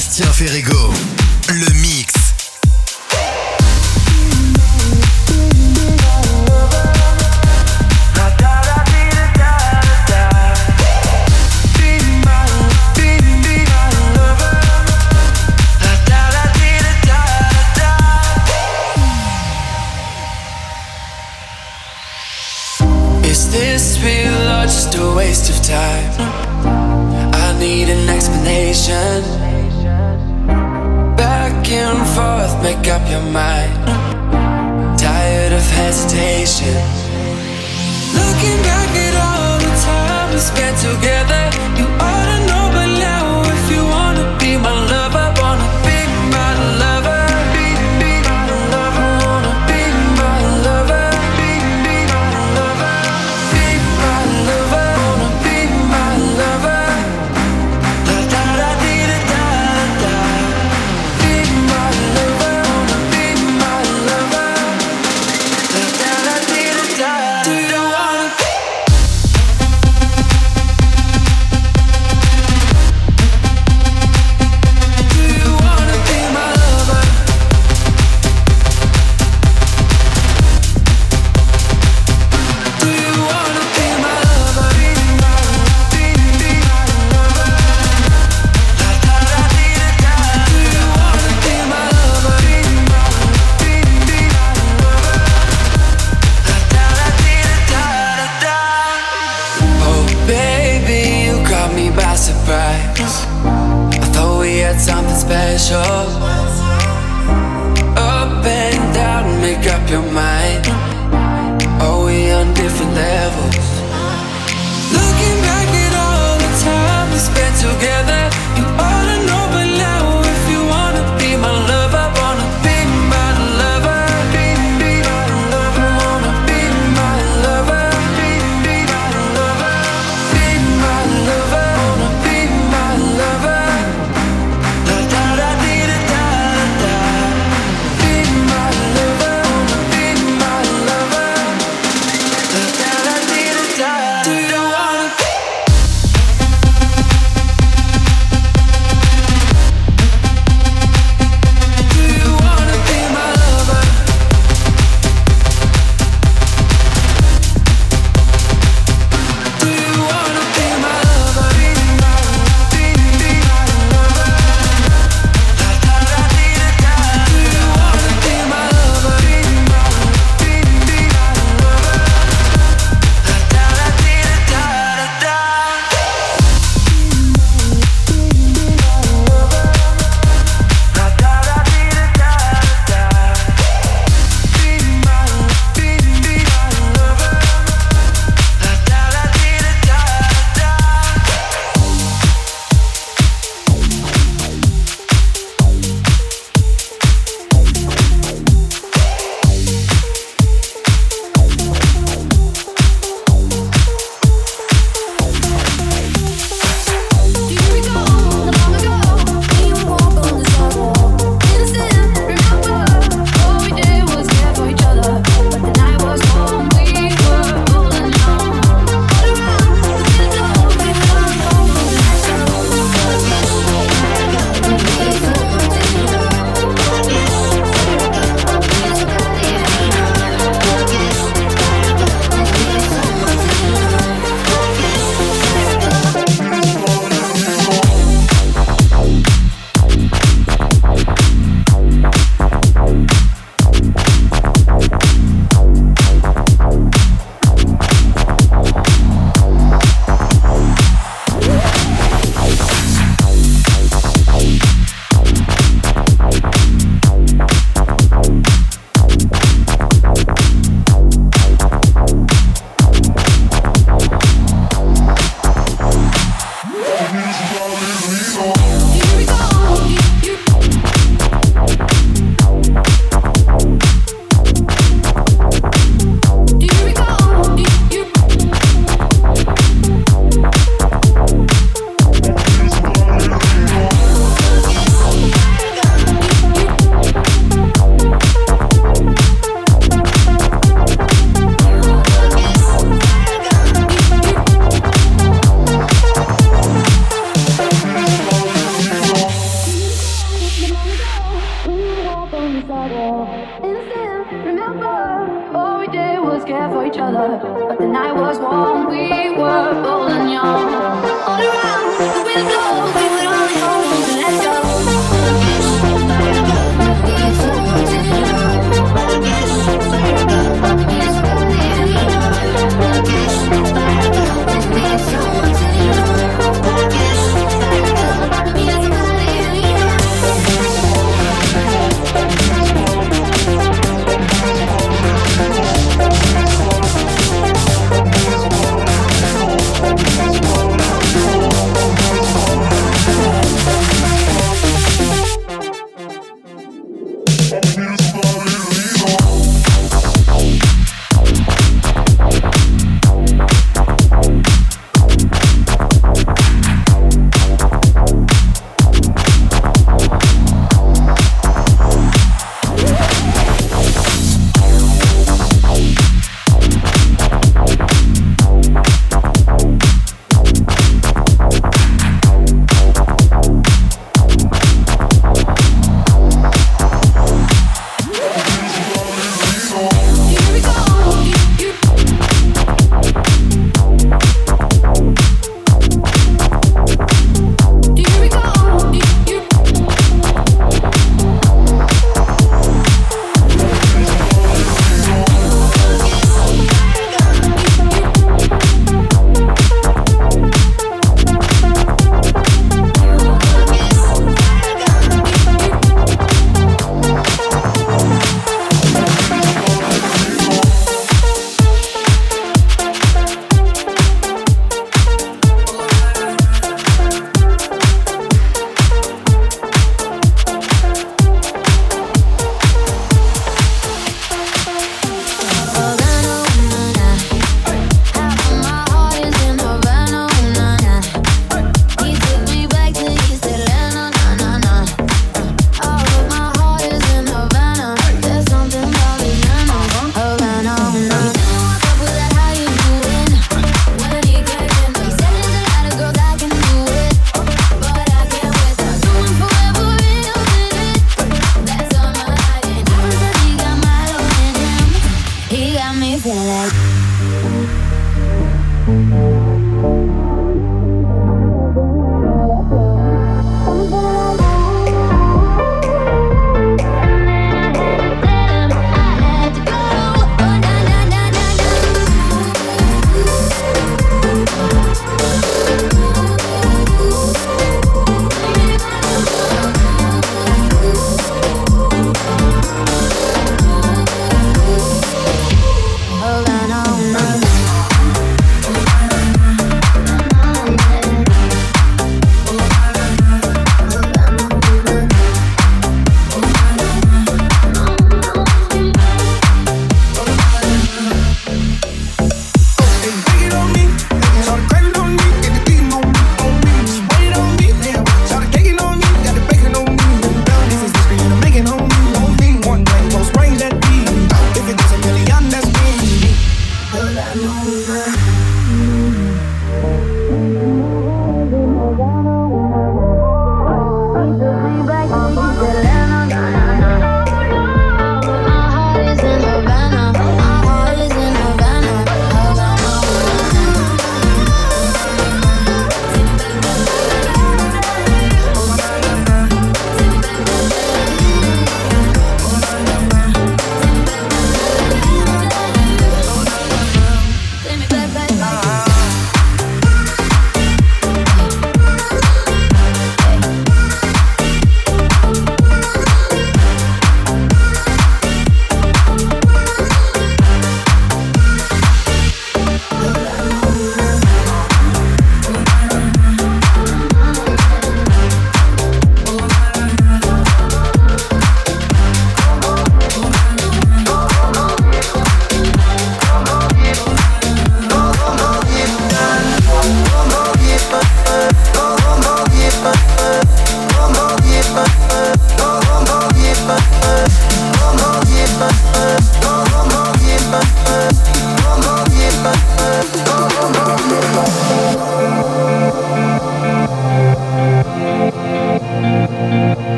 Sébastien Ferrego, le mix.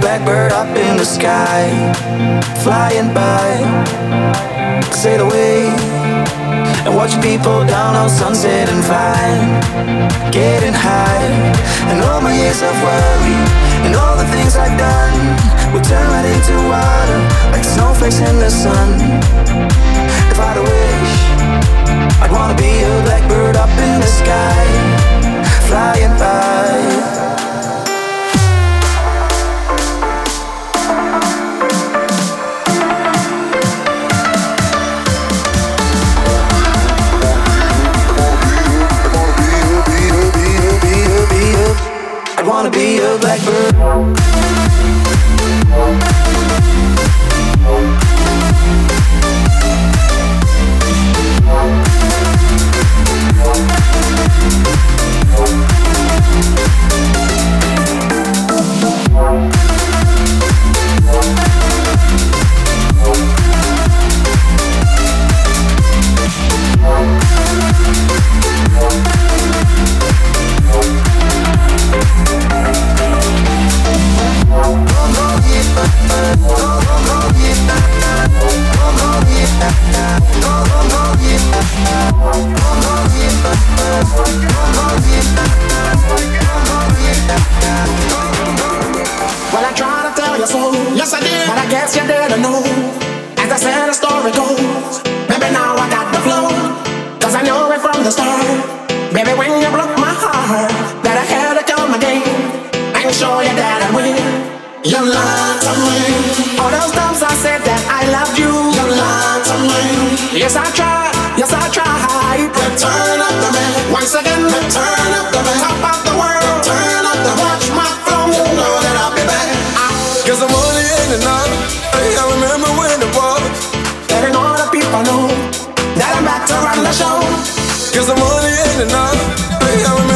Blackbird up in the sky, flying by, sail away, and watch people down on Sunset and Vine, getting high, and all my years of worry, and all the things I've done, will turn right into water, like snowflakes in the sun. If I'd a wish, I'd wanna be a blackbird up in the sky, flying by. Be Well, I tried to tell you so, yes I did, but I guess you didn't know. Yes, I try, Yes, I tried. Return of the man. Once again, return of the man. Top of the world. Turn up the watch my flow. You know that I'll be back. Cause the money ain't enough. and. I remember when it was. Letting all the people know that I'm back to run the show. Cause the money ain't enough. and. I remember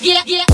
yeah, yeah.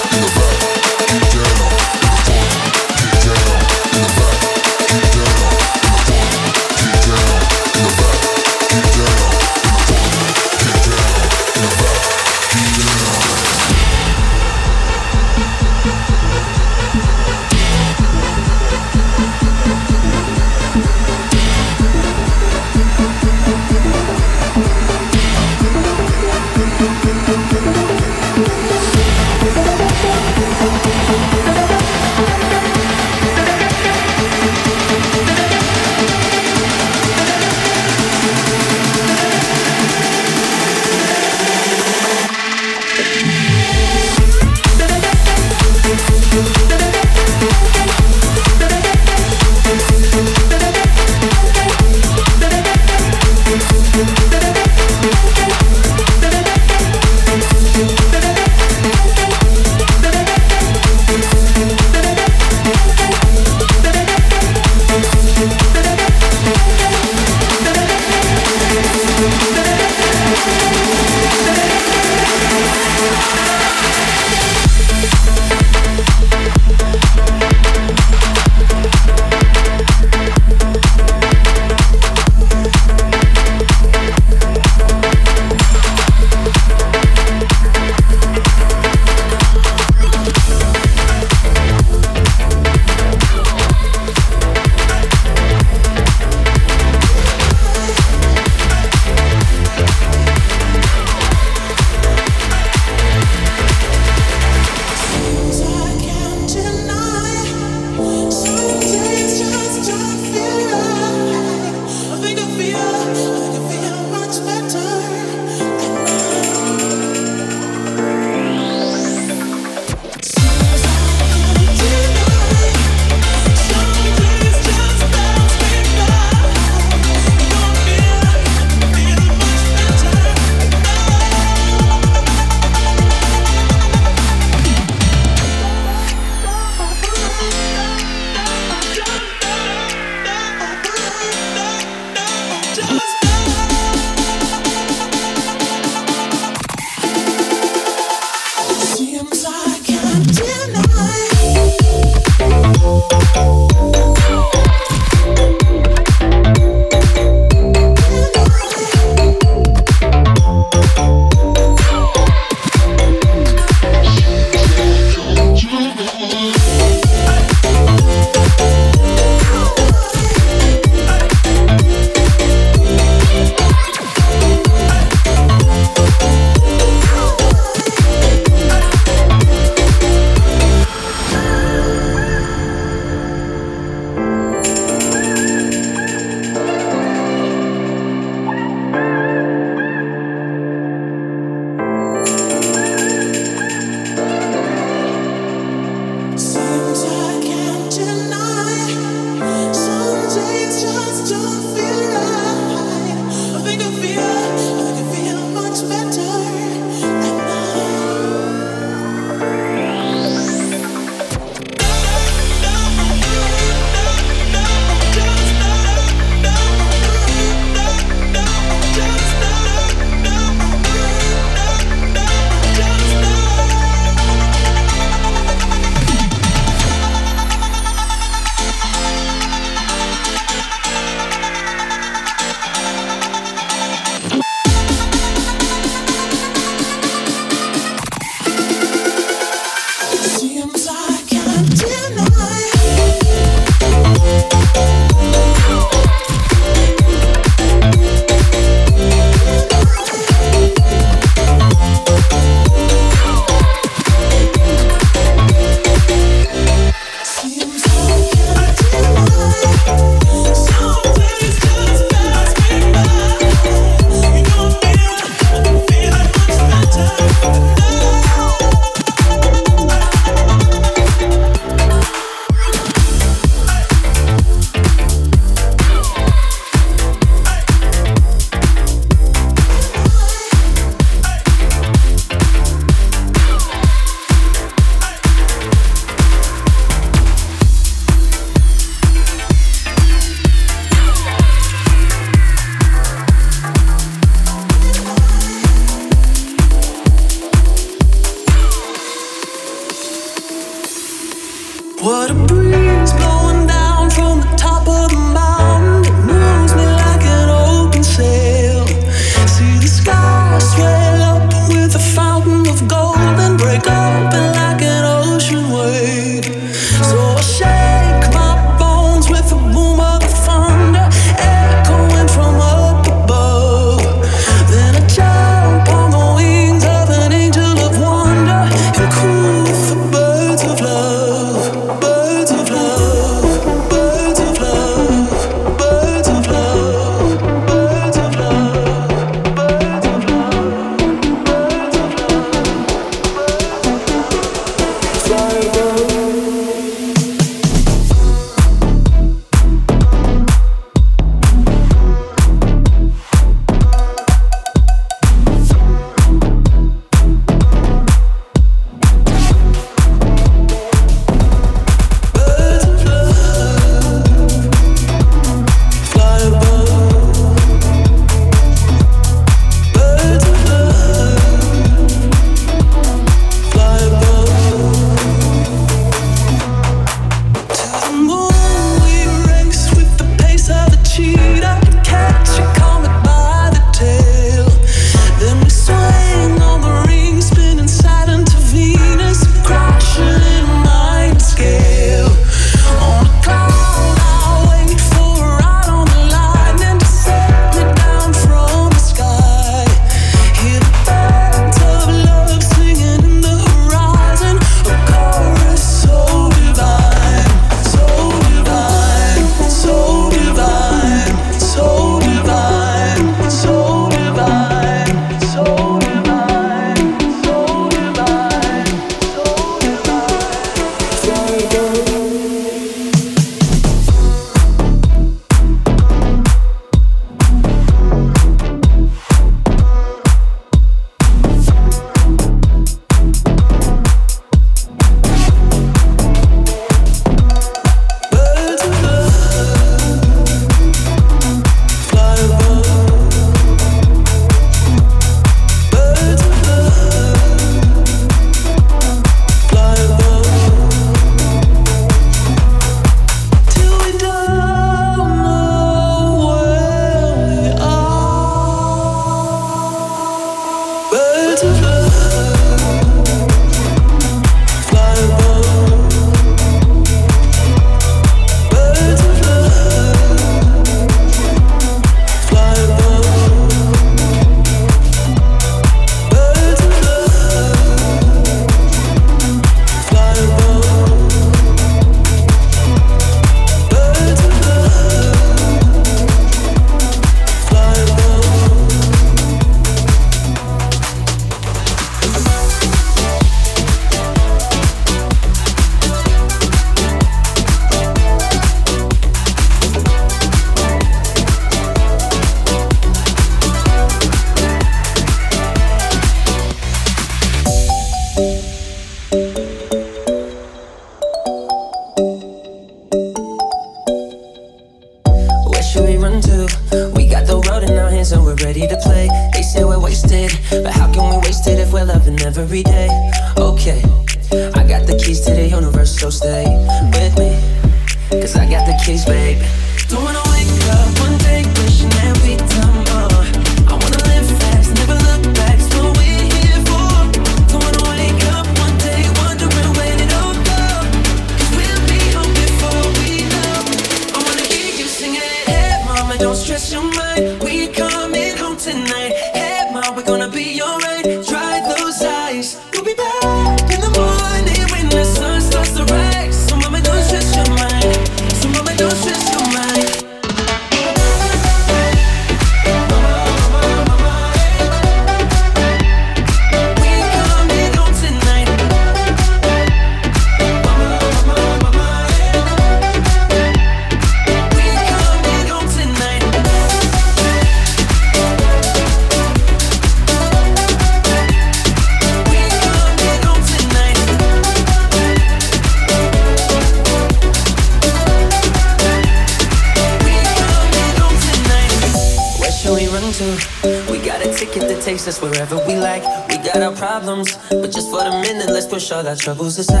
All our troubles aside.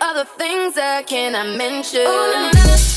other things that can I mention? Oh, no, no, no.